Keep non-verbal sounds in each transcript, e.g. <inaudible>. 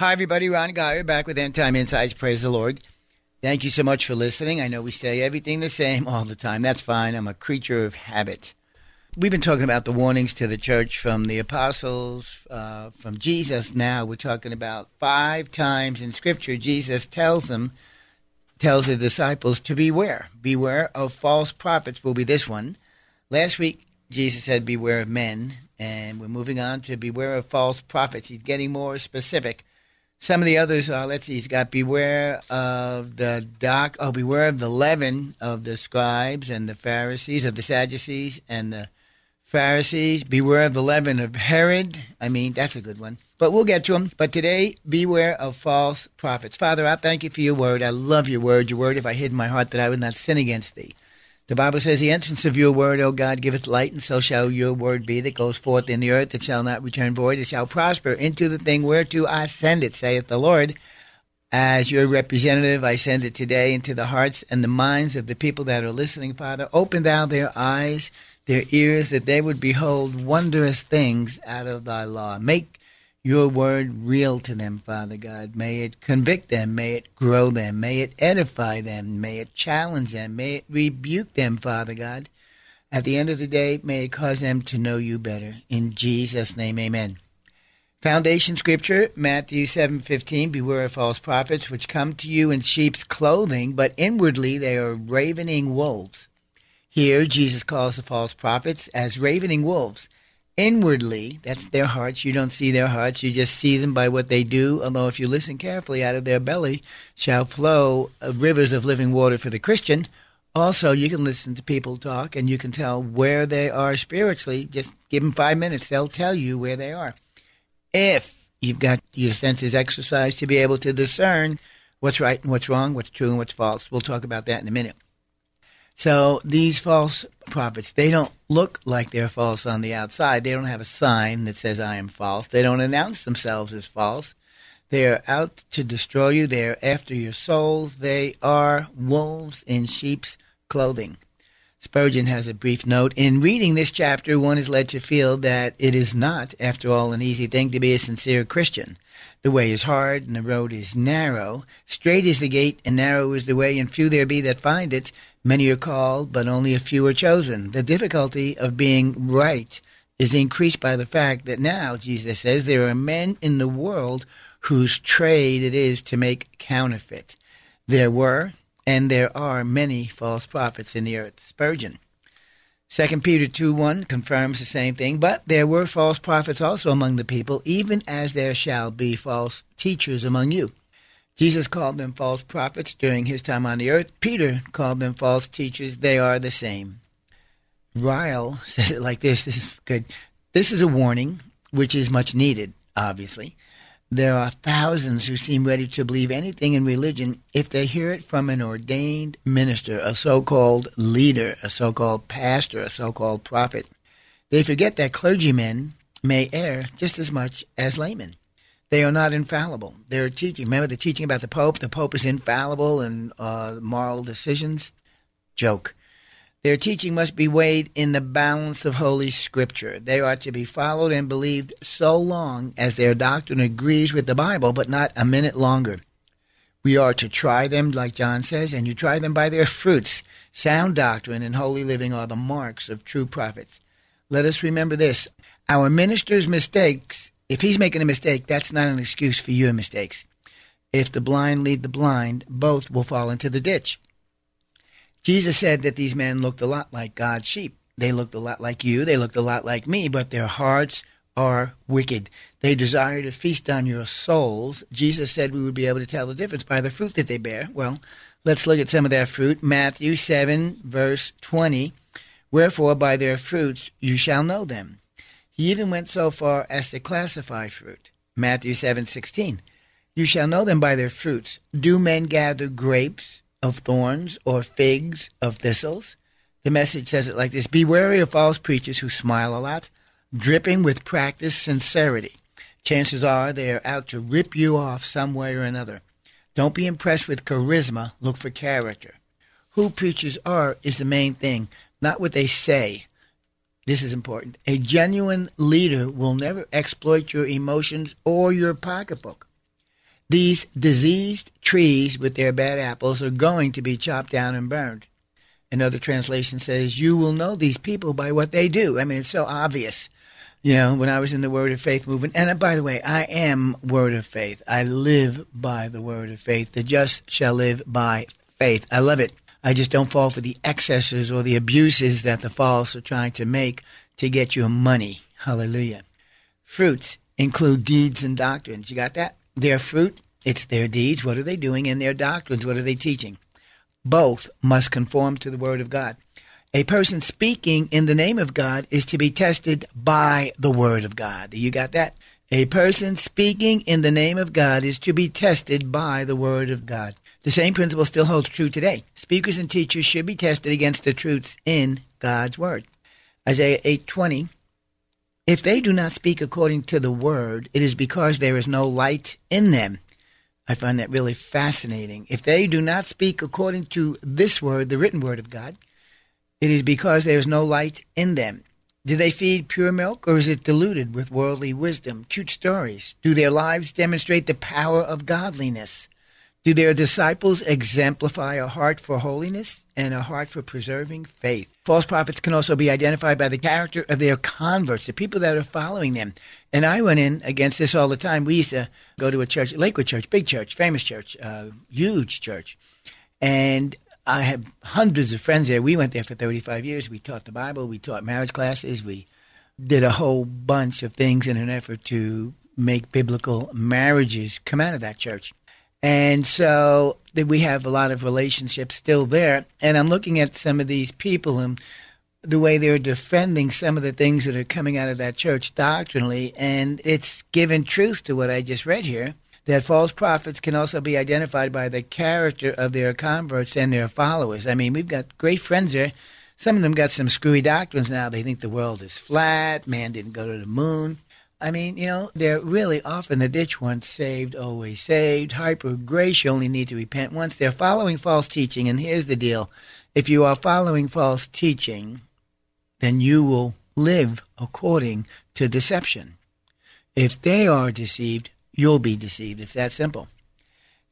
Hi, everybody. Ron Geyer back with End Time Insights. Praise the Lord. Thank you so much for listening. I know we say everything the same all the time. That's fine. I'm a creature of habit. We've been talking about the warnings to the church from the apostles, uh, from Jesus. Now we're talking about five times in Scripture, Jesus tells them, tells the disciples to beware. Beware of false prophets will be this one. Last week, Jesus said, beware of men. And we're moving on to beware of false prophets. He's getting more specific. Some of the others are, let's see, he's got beware of the doc, oh, beware of the leaven of the scribes and the Pharisees, of the Sadducees and the Pharisees. Beware of the leaven of Herod. I mean, that's a good one. But we'll get to them. But today, beware of false prophets. Father, I thank you for your word. I love your word. Your word, if I hid in my heart that I would not sin against thee. The Bible says, The entrance of your word, O God, giveth light, and so shall your word be that goes forth in the earth. It shall not return void. It shall prosper into the thing whereto I send it, saith the Lord. As your representative, I send it today into the hearts and the minds of the people that are listening, Father. Open thou their eyes, their ears, that they would behold wondrous things out of thy law. Make your word real to them, Father God. May it convict them. May it grow them. May it edify them. May it challenge them. May it rebuke them, Father God. At the end of the day, may it cause them to know you better. In Jesus' name, amen. Foundation scripture, Matthew 7:15, beware of false prophets which come to you in sheep's clothing, but inwardly they are ravening wolves. Here Jesus calls the false prophets as ravening wolves inwardly, that's their hearts. You don't see their hearts. You just see them by what they do. Although, if you listen carefully, out of their belly shall flow uh, rivers of living water for the Christian. Also, you can listen to people talk and you can tell where they are spiritually. Just give them five minutes, they'll tell you where they are. If you've got your senses exercised to be able to discern what's right and what's wrong, what's true and what's false. We'll talk about that in a minute. So these false prophets, they don't look like they're false on the outside. They don't have a sign that says I am false. They don't announce themselves as false. They are out to destroy you. They are after your souls. They are wolves in sheep's clothing. Spurgeon has a brief note. In reading this chapter, one is led to feel that it is not, after all, an easy thing to be a sincere Christian. The way is hard and the road is narrow. Straight is the gate and narrow is the way, and few there be that find it. Many are called, but only a few are chosen. The difficulty of being right is increased by the fact that now, Jesus says, there are men in the world whose trade it is to make counterfeit. There were, and there are many false prophets in the earth. Spurgeon. 2 Peter 2 1 confirms the same thing, but there were false prophets also among the people, even as there shall be false teachers among you. Jesus called them false prophets during his time on the earth. Peter called them false teachers. They are the same. Ryle <laughs> says it like this. This is good. This is a warning, which is much needed, obviously. There are thousands who seem ready to believe anything in religion if they hear it from an ordained minister, a so called leader, a so called pastor, a so called prophet. They forget that clergymen may err just as much as laymen. They are not infallible. They're teaching. Remember the teaching about the Pope? The Pope is infallible in uh, moral decisions? Joke. Their teaching must be weighed in the balance of Holy Scripture. They are to be followed and believed so long as their doctrine agrees with the Bible, but not a minute longer. We are to try them, like John says, and you try them by their fruits. Sound doctrine and holy living are the marks of true prophets. Let us remember this Our minister's mistakes, if he's making a mistake, that's not an excuse for your mistakes. If the blind lead the blind, both will fall into the ditch. Jesus said that these men looked a lot like God's sheep. They looked a lot like you, they looked a lot like me, but their hearts are wicked. They desire to feast on your souls. Jesus said we would be able to tell the difference by the fruit that they bear. Well, let's look at some of that fruit. Matthew 7, verse 20. Wherefore, by their fruits you shall know them. He even went so far as to classify fruit. Matthew 7:16. You shall know them by their fruits. Do men gather grapes of thorns or figs of thistles? The message says it like this Be wary of false preachers who smile a lot, dripping with practiced sincerity. Chances are they are out to rip you off some way or another. Don't be impressed with charisma, look for character. Who preachers are is the main thing, not what they say. This is important. A genuine leader will never exploit your emotions or your pocketbook. These diseased trees with their bad apples are going to be chopped down and burned. Another translation says, You will know these people by what they do. I mean, it's so obvious. You know, when I was in the Word of Faith movement, and uh, by the way, I am Word of Faith. I live by the Word of Faith. The just shall live by faith. I love it. I just don't fall for the excesses or the abuses that the false are trying to make to get your money. Hallelujah. Fruits include deeds and doctrines. You got that? Their fruit, it's their deeds. What are they doing? And their doctrines, what are they teaching? Both must conform to the Word of God. A person speaking in the name of God is to be tested by the Word of God. You got that? A person speaking in the name of God is to be tested by the Word of God. The same principle still holds true today. Speakers and teachers should be tested against the truths in God's Word. Isaiah 8:20 If they do not speak according to the word, it is because there is no light in them. I find that really fascinating. If they do not speak according to this word, the written word of God, it is because there is no light in them. Do they feed pure milk or is it diluted with worldly wisdom, cute stories? Do their lives demonstrate the power of godliness? Do their disciples exemplify a heart for holiness and a heart for preserving faith? False prophets can also be identified by the character of their converts, the people that are following them. And I went in against this all the time. We used to go to a church, Lakewood Church, big church, famous church, uh, huge church. And I have hundreds of friends there. We went there for 35 years. We taught the Bible, we taught marriage classes, we did a whole bunch of things in an effort to make biblical marriages come out of that church. And so that we have a lot of relationships still there. And I'm looking at some of these people and the way they're defending some of the things that are coming out of that church doctrinally. And it's given truth to what I just read here that false prophets can also be identified by the character of their converts and their followers. I mean, we've got great friends there. Some of them got some screwy doctrines now. They think the world is flat, man didn't go to the moon. I mean, you know, they're really often the ditch once saved, always saved. Hyper grace, you only need to repent once. They're following false teaching, and here's the deal. If you are following false teaching, then you will live according to deception. If they are deceived, you'll be deceived. It's that simple.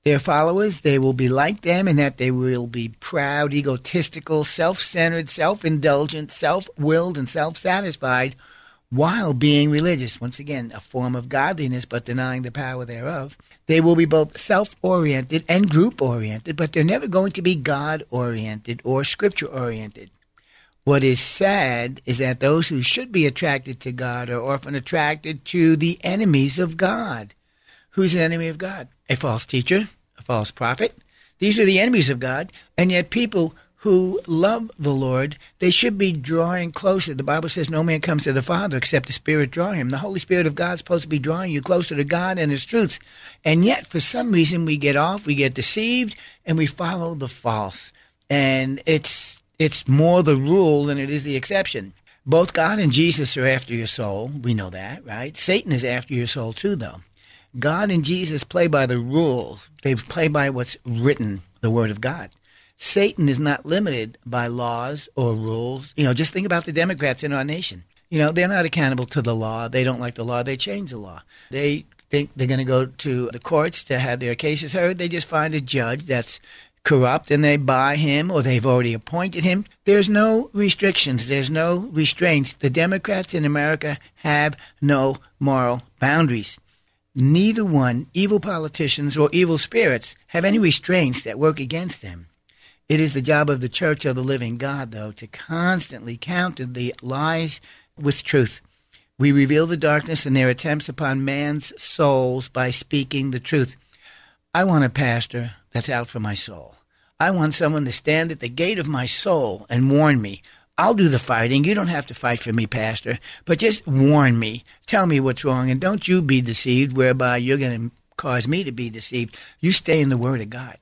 Their followers, they will be like them in that they will be proud, egotistical, self centered, self indulgent, self willed, and self satisfied while being religious. Once again, a form of godliness, but denying the power thereof. They will be both self oriented and group oriented, but they're never going to be God oriented or scripture oriented. What is sad is that those who should be attracted to God are often attracted to the enemies of God. Who's an enemy of God? A false teacher, a false prophet. These are the enemies of God, and yet people who love the Lord, they should be drawing closer. The Bible says no man comes to the Father except the Spirit draw him. The Holy Spirit of God is supposed to be drawing you closer to God and His truths. And yet, for some reason, we get off, we get deceived, and we follow the false. And it's it's more the rule than it is the exception. Both God and Jesus are after your soul. We know that, right? Satan is after your soul too, though. God and Jesus play by the rules. They play by what's written, the Word of God. Satan is not limited by laws or rules. You know, just think about the Democrats in our nation. You know, they're not accountable to the law. They don't like the law. They change the law. They think they're going to go to the courts to have their cases heard. They just find a judge that's corrupt and they buy him or they've already appointed him. There's no restrictions. There's no restraints. The Democrats in America have no moral boundaries. Neither one, evil politicians or evil spirits, have any restraints that work against them. It is the job of the Church of the Living God, though, to constantly counter the lies with truth. We reveal the darkness and their attempts upon man's souls by speaking the truth. I want a pastor that's out for my soul. I want someone to stand at the gate of my soul and warn me. I'll do the fighting. You don't have to fight for me, Pastor, but just warn me. Tell me what's wrong, and don't you be deceived, whereby you're going to cause me to be deceived. You stay in the Word of God.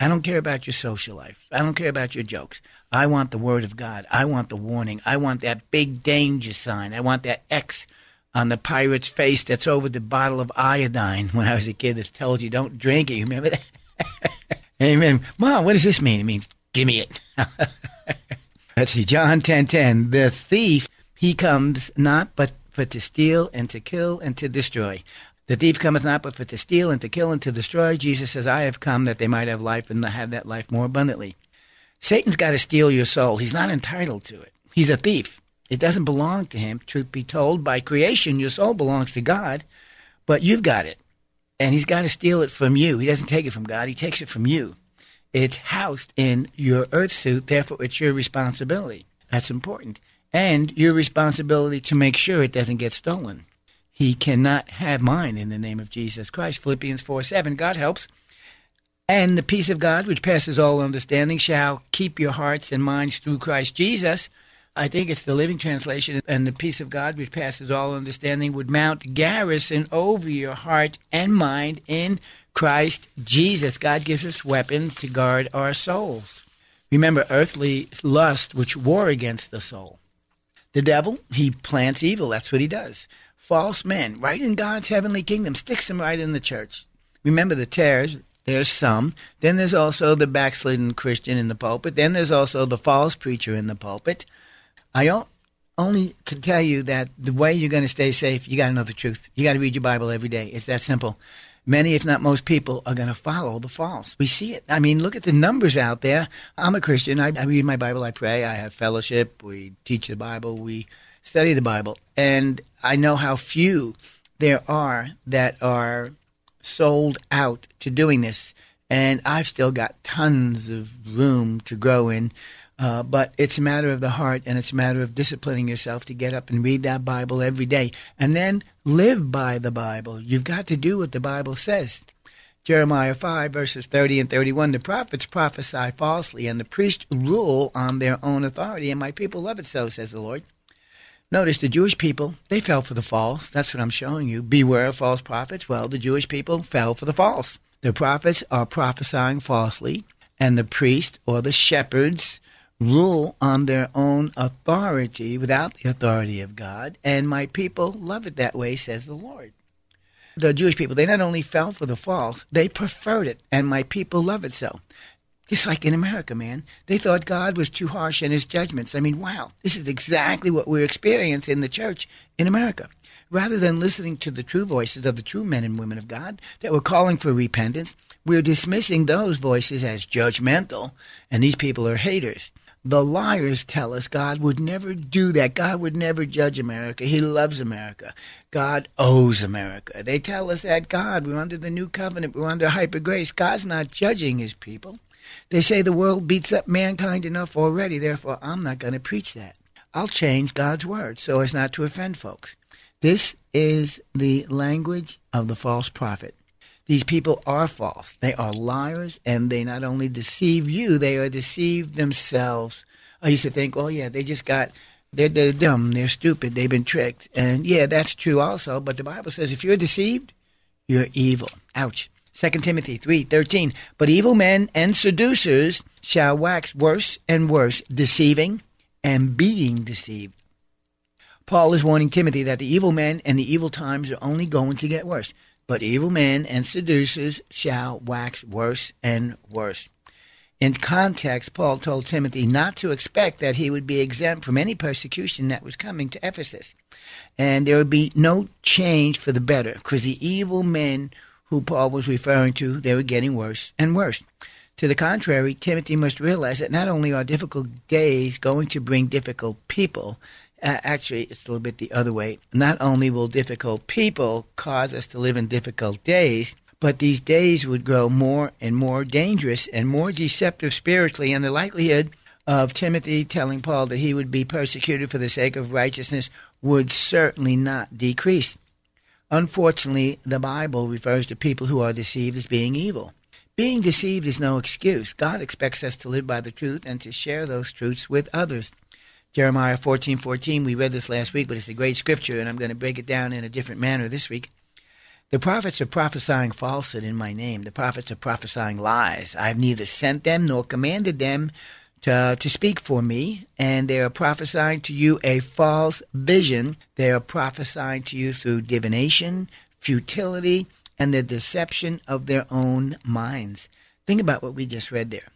I don't care about your social life. I don't care about your jokes. I want the Word of God. I want the warning. I want that big danger sign. I want that X on the pirate's face that's over the bottle of iodine when I was a kid that told you don't drink it. You remember that? <laughs> Amen. Mom, what does this mean? It means give me it. <laughs> Let's see, John ten ten. The thief he comes not but for to steal and to kill and to destroy. The thief cometh not but for to steal and to kill and to destroy. Jesus says, I have come that they might have life and have that life more abundantly. Satan's got to steal your soul. He's not entitled to it. He's a thief. It doesn't belong to him. Truth be told, by creation, your soul belongs to God, but you've got it and he's got to steal it from you. He doesn't take it from God, he takes it from you. It's housed in your earth suit, therefore, it's your responsibility. That's important. And your responsibility to make sure it doesn't get stolen. He cannot have mine in the name of Jesus Christ. Philippians 4 7. God helps. And the peace of God, which passes all understanding, shall keep your hearts and minds through Christ Jesus. I think it's the Living Translation, and the peace of God, which passes all understanding, would mount garrison over your heart and mind in Christ Jesus. God gives us weapons to guard our souls. Remember, earthly lust, which war against the soul. The devil, he plants evil. That's what he does. False men, right in God's heavenly kingdom, sticks them right in the church. Remember the tares, there's some. Then there's also the backslidden Christian in the pulpit. Then there's also the false preacher in the pulpit. I only can tell you that the way you're going to stay safe, you got to know the truth. You got to read your Bible every day. It's that simple. Many, if not most people, are going to follow the false. We see it. I mean, look at the numbers out there. I'm a Christian. I, I read my Bible. I pray. I have fellowship. We teach the Bible. We study the Bible. And I know how few there are that are sold out to doing this. And I've still got tons of room to grow in uh, but it's a matter of the heart and it's a matter of disciplining yourself to get up and read that Bible every day and then live by the Bible. You've got to do what the Bible says. Jeremiah 5, verses 30 and 31 The prophets prophesy falsely, and the priests rule on their own authority, and my people love it so, says the Lord. Notice the Jewish people, they fell for the false. That's what I'm showing you. Beware of false prophets. Well, the Jewish people fell for the false. The prophets are prophesying falsely, and the priests or the shepherds rule on their own authority without the authority of God, and my people love it that way, says the Lord. The Jewish people, they not only fell for the false, they preferred it, and my people love it so. Just like in America, man. They thought God was too harsh in his judgments. I mean, wow, this is exactly what we're experiencing in the church in America. Rather than listening to the true voices of the true men and women of God that were calling for repentance, we're dismissing those voices as judgmental, and these people are haters. The liars tell us God would never do that. God would never judge America. He loves America. God owes America. They tell us that God, we're under the new covenant, we're under hyper grace. God's not judging his people. They say the world beats up mankind enough already, therefore I'm not going to preach that. I'll change God's word so as not to offend folks. This is the language of the false prophet. These people are false. They are liars, and they not only deceive you, they are deceived themselves. I used to think, oh, yeah, they just got, they're, they're dumb, they're stupid, they've been tricked. And yeah, that's true also, but the Bible says if you're deceived, you're evil. Ouch. 2 Timothy 3:13 But evil men and seducers shall wax worse and worse, deceiving and being deceived. Paul is warning Timothy that the evil men and the evil times are only going to get worse. But evil men and seducers shall wax worse and worse. In context, Paul told Timothy not to expect that he would be exempt from any persecution that was coming to Ephesus. And there would be no change for the better, because the evil men who Paul was referring to, they were getting worse and worse. To the contrary, Timothy must realize that not only are difficult days going to bring difficult people, uh, actually, it's a little bit the other way. Not only will difficult people cause us to live in difficult days, but these days would grow more and more dangerous and more deceptive spiritually, and the likelihood of Timothy telling Paul that he would be persecuted for the sake of righteousness would certainly not decrease. Unfortunately, the Bible refers to people who are deceived as being evil. Being deceived is no excuse. God expects us to live by the truth and to share those truths with others. Jeremiah 14:14, we read this last week, but it's a great scripture and I'm going to break it down in a different manner this week. The prophets are prophesying falsehood in my name. The prophets are prophesying lies. I have neither sent them nor commanded them to, to speak for me, and they are prophesying to you a false vision. They are prophesying to you through divination, futility, and the deception of their own minds. Think about what we just read there.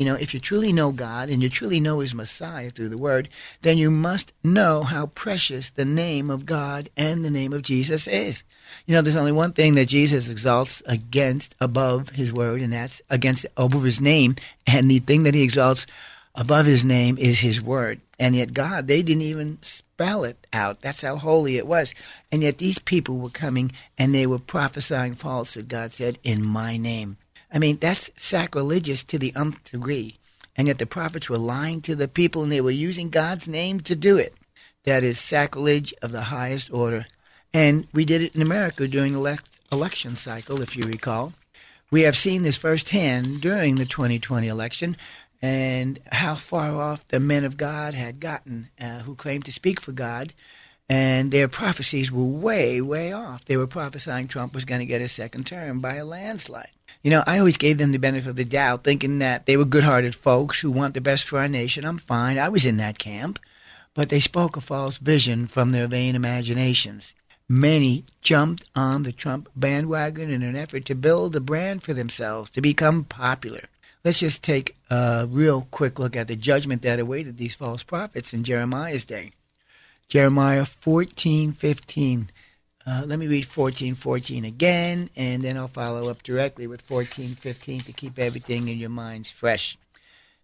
You know, if you truly know God and you truly know His Messiah through the Word, then you must know how precious the name of God and the name of Jesus is. You know, there's only one thing that Jesus exalts against above His Word, and that's against over His name. And the thing that He exalts above His name is His Word. And yet, God, they didn't even spell it out. That's how holy it was. And yet, these people were coming and they were prophesying falsehood, God said, in my name. I mean, that's sacrilegious to the umpth degree. And yet the prophets were lying to the people and they were using God's name to do it. That is sacrilege of the highest order. And we did it in America during the election cycle, if you recall. We have seen this firsthand during the 2020 election and how far off the men of God had gotten uh, who claimed to speak for God. And their prophecies were way, way off. They were prophesying Trump was going to get a second term by a landslide. You know, I always gave them the benefit of the doubt, thinking that they were good hearted folks who want the best for our nation. I'm fine. I was in that camp. But they spoke a false vision from their vain imaginations. Many jumped on the Trump bandwagon in an effort to build a brand for themselves, to become popular. Let's just take a real quick look at the judgment that awaited these false prophets in Jeremiah's day. Jeremiah 14:15 uh, let me read 1414 again, and then I'll follow up directly with 1415 to keep everything in your minds fresh.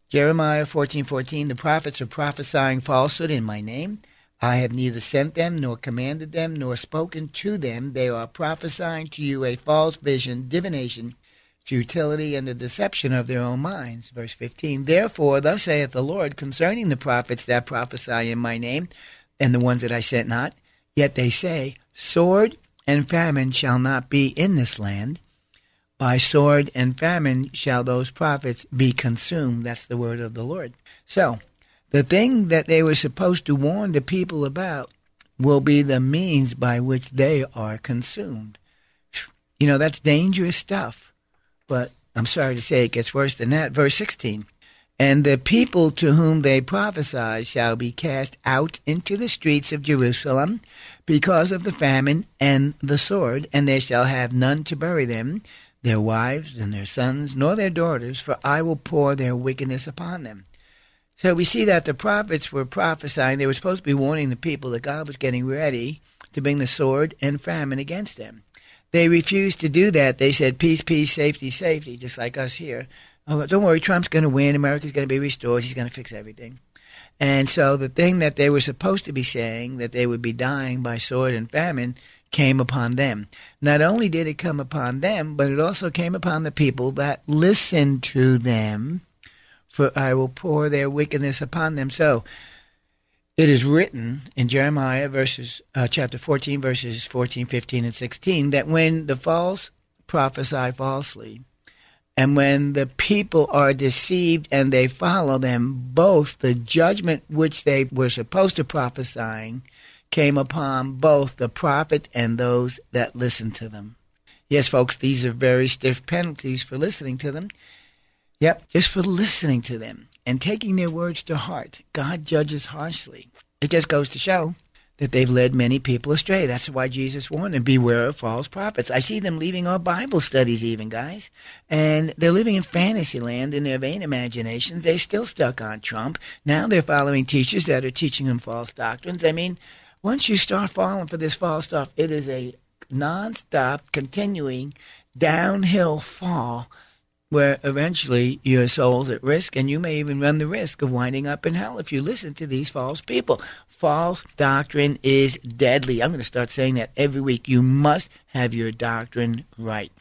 Jeremiah 14:14 The prophets are prophesying falsehood in my name. I have neither sent them nor commanded them nor spoken to them. They are prophesying to you a false vision, divination, futility, and the deception of their own minds. Verse 15 Therefore, thus saith the Lord concerning the prophets that prophesy in my name, and the ones that I sent not, yet they say, Sword and famine shall not be in this land. By sword and famine shall those prophets be consumed. That's the word of the Lord. So, the thing that they were supposed to warn the people about will be the means by which they are consumed. You know, that's dangerous stuff. But I'm sorry to say it gets worse than that. Verse 16 and the people to whom they prophesy shall be cast out into the streets of Jerusalem because of the famine and the sword, and they shall have none to bury them, their wives and their sons, nor their daughters, for I will pour their wickedness upon them. So we see that the prophets were prophesying, they were supposed to be warning the people that God was getting ready to bring the sword and famine against them. They refused to do that. They said, peace, peace, safety, safety, just like us here. Oh, don't worry, Trump's going to win. America's going to be restored. He's going to fix everything. And so the thing that they were supposed to be saying, that they would be dying by sword and famine, came upon them. Not only did it come upon them, but it also came upon the people that listened to them, for I will pour their wickedness upon them. So it is written in Jeremiah verses uh, chapter 14 verses 14, 15 and 16 that when the false prophesy falsely, and when the people are deceived and they follow them, both the judgment which they were supposed to prophesying came upon both the prophet and those that listened to them. Yes, folks, these are very stiff penalties for listening to them. Yep, just for listening to them and taking their words to heart. God judges harshly. It just goes to show that they've led many people astray. That's why Jesus warned them, beware of false prophets. I see them leaving our Bible studies even, guys. And they're living in fantasy land in their vain imaginations. They're still stuck on Trump. Now they're following teachers that are teaching them false doctrines. I mean, once you start falling for this false stuff, it is a nonstop, continuing downhill fall where eventually your soul's at risk and you may even run the risk of winding up in hell if you listen to these false people. False doctrine is deadly. I'm going to start saying that every week. You must have your doctrine right.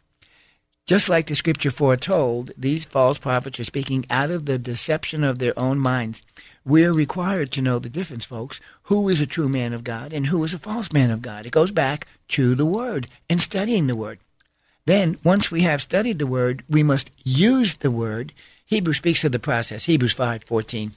Just like the scripture foretold, these false prophets are speaking out of the deception of their own minds. We're required to know the difference, folks. Who is a true man of God and who is a false man of God? It goes back to the Word and studying the Word. Then, once we have studied the Word, we must use the Word. Hebrews speaks of the process. Hebrews 5:14.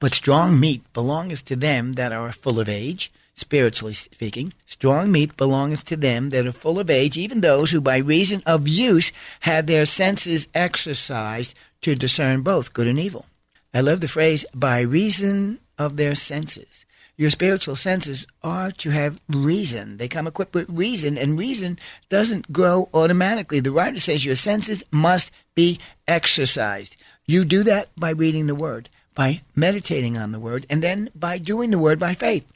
But strong meat belongeth to them that are full of age, spiritually speaking. Strong meat belongeth to them that are full of age, even those who by reason of use had their senses exercised to discern both good and evil. I love the phrase, by reason of their senses. Your spiritual senses are to have reason. They come equipped with reason, and reason doesn't grow automatically. The writer says your senses must be exercised. You do that by reading the Word, by meditating on the Word, and then by doing the Word by faith.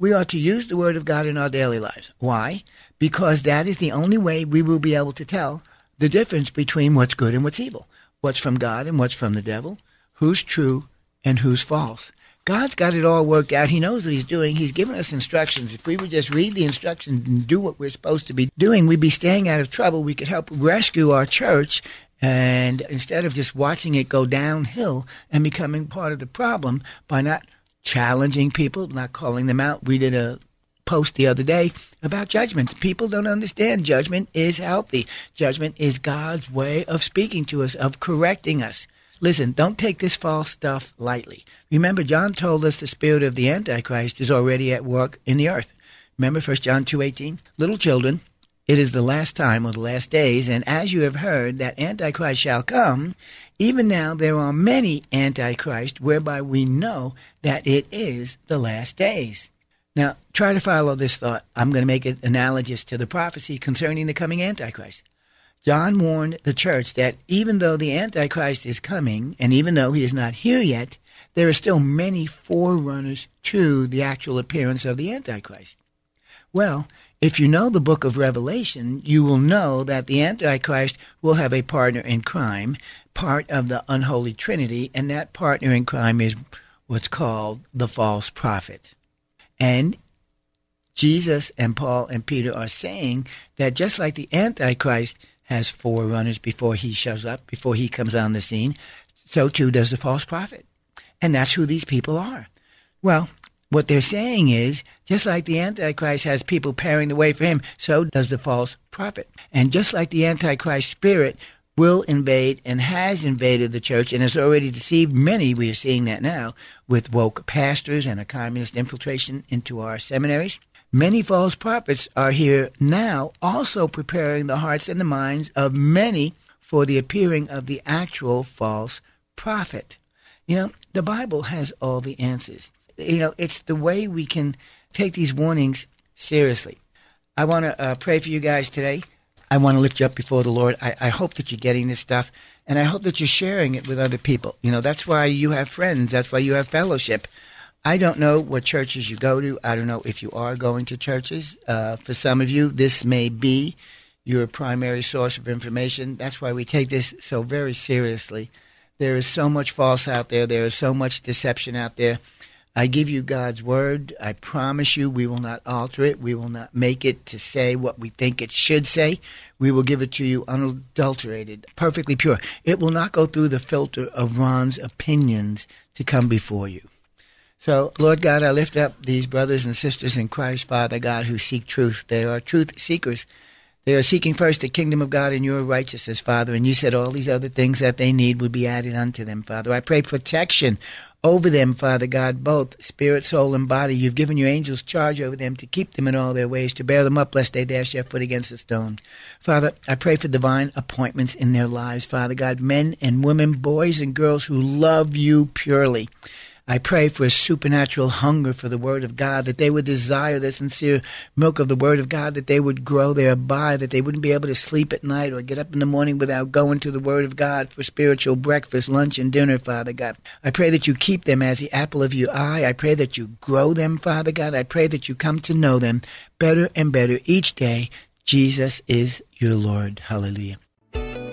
We are to use the Word of God in our daily lives. Why? Because that is the only way we will be able to tell the difference between what's good and what's evil, what's from God and what's from the devil, who's true and who's false. God's got it all worked out. He knows what He's doing. He's given us instructions. If we would just read the instructions and do what we're supposed to be doing, we'd be staying out of trouble. We could help rescue our church. And instead of just watching it go downhill and becoming part of the problem by not challenging people, not calling them out, we did a post the other day about judgment. People don't understand judgment is healthy. Judgment is God's way of speaking to us, of correcting us. Listen, don't take this false stuff lightly. Remember, John told us the spirit of the Antichrist is already at work in the earth. Remember 1 John 2.18? Little children, it is the last time or the last days, and as you have heard that Antichrist shall come, even now there are many Antichrists, whereby we know that it is the last days. Now, try to follow this thought. I'm going to make it analogous to the prophecy concerning the coming Antichrist. John warned the church that even though the Antichrist is coming, and even though he is not here yet, there are still many forerunners to the actual appearance of the Antichrist. Well, if you know the book of Revelation, you will know that the Antichrist will have a partner in crime, part of the unholy trinity, and that partner in crime is what's called the false prophet. And Jesus and Paul and Peter are saying that just like the Antichrist has forerunners before he shows up, before he comes on the scene. So too does the false prophet. And that's who these people are. Well, what they're saying is just like the Antichrist has people pairing the way for him, so does the false prophet. And just like the Antichrist spirit will invade and has invaded the church and has already deceived many, we are seeing that now, with woke pastors and a communist infiltration into our seminaries. Many false prophets are here now, also preparing the hearts and the minds of many for the appearing of the actual false prophet. You know, the Bible has all the answers. You know, it's the way we can take these warnings seriously. I want to uh, pray for you guys today. I want to lift you up before the Lord. I, I hope that you're getting this stuff, and I hope that you're sharing it with other people. You know, that's why you have friends. That's why you have fellowship. I don't know what churches you go to. I don't know if you are going to churches. Uh, for some of you, this may be your primary source of information. That's why we take this so very seriously. There is so much false out there. There is so much deception out there. I give you God's word. I promise you we will not alter it. We will not make it to say what we think it should say. We will give it to you unadulterated, perfectly pure. It will not go through the filter of Ron's opinions to come before you. So, Lord God, I lift up these brothers and sisters in Christ, Father God, who seek truth. They are truth seekers. They are seeking first the kingdom of God and your righteousness, Father. And you said all these other things that they need would be added unto them, Father. I pray protection over them, Father God, both spirit, soul, and body. You've given your angels charge over them to keep them in all their ways, to bear them up lest they dash their foot against a stone. Father, I pray for divine appointments in their lives, Father God, men and women, boys and girls who love you purely. I pray for a supernatural hunger for the Word of God, that they would desire the sincere milk of the Word of God, that they would grow thereby, that they wouldn't be able to sleep at night or get up in the morning without going to the Word of God for spiritual breakfast, lunch, and dinner, Father God. I pray that you keep them as the apple of your eye. I pray that you grow them, Father God. I pray that you come to know them better and better each day. Jesus is your Lord. Hallelujah.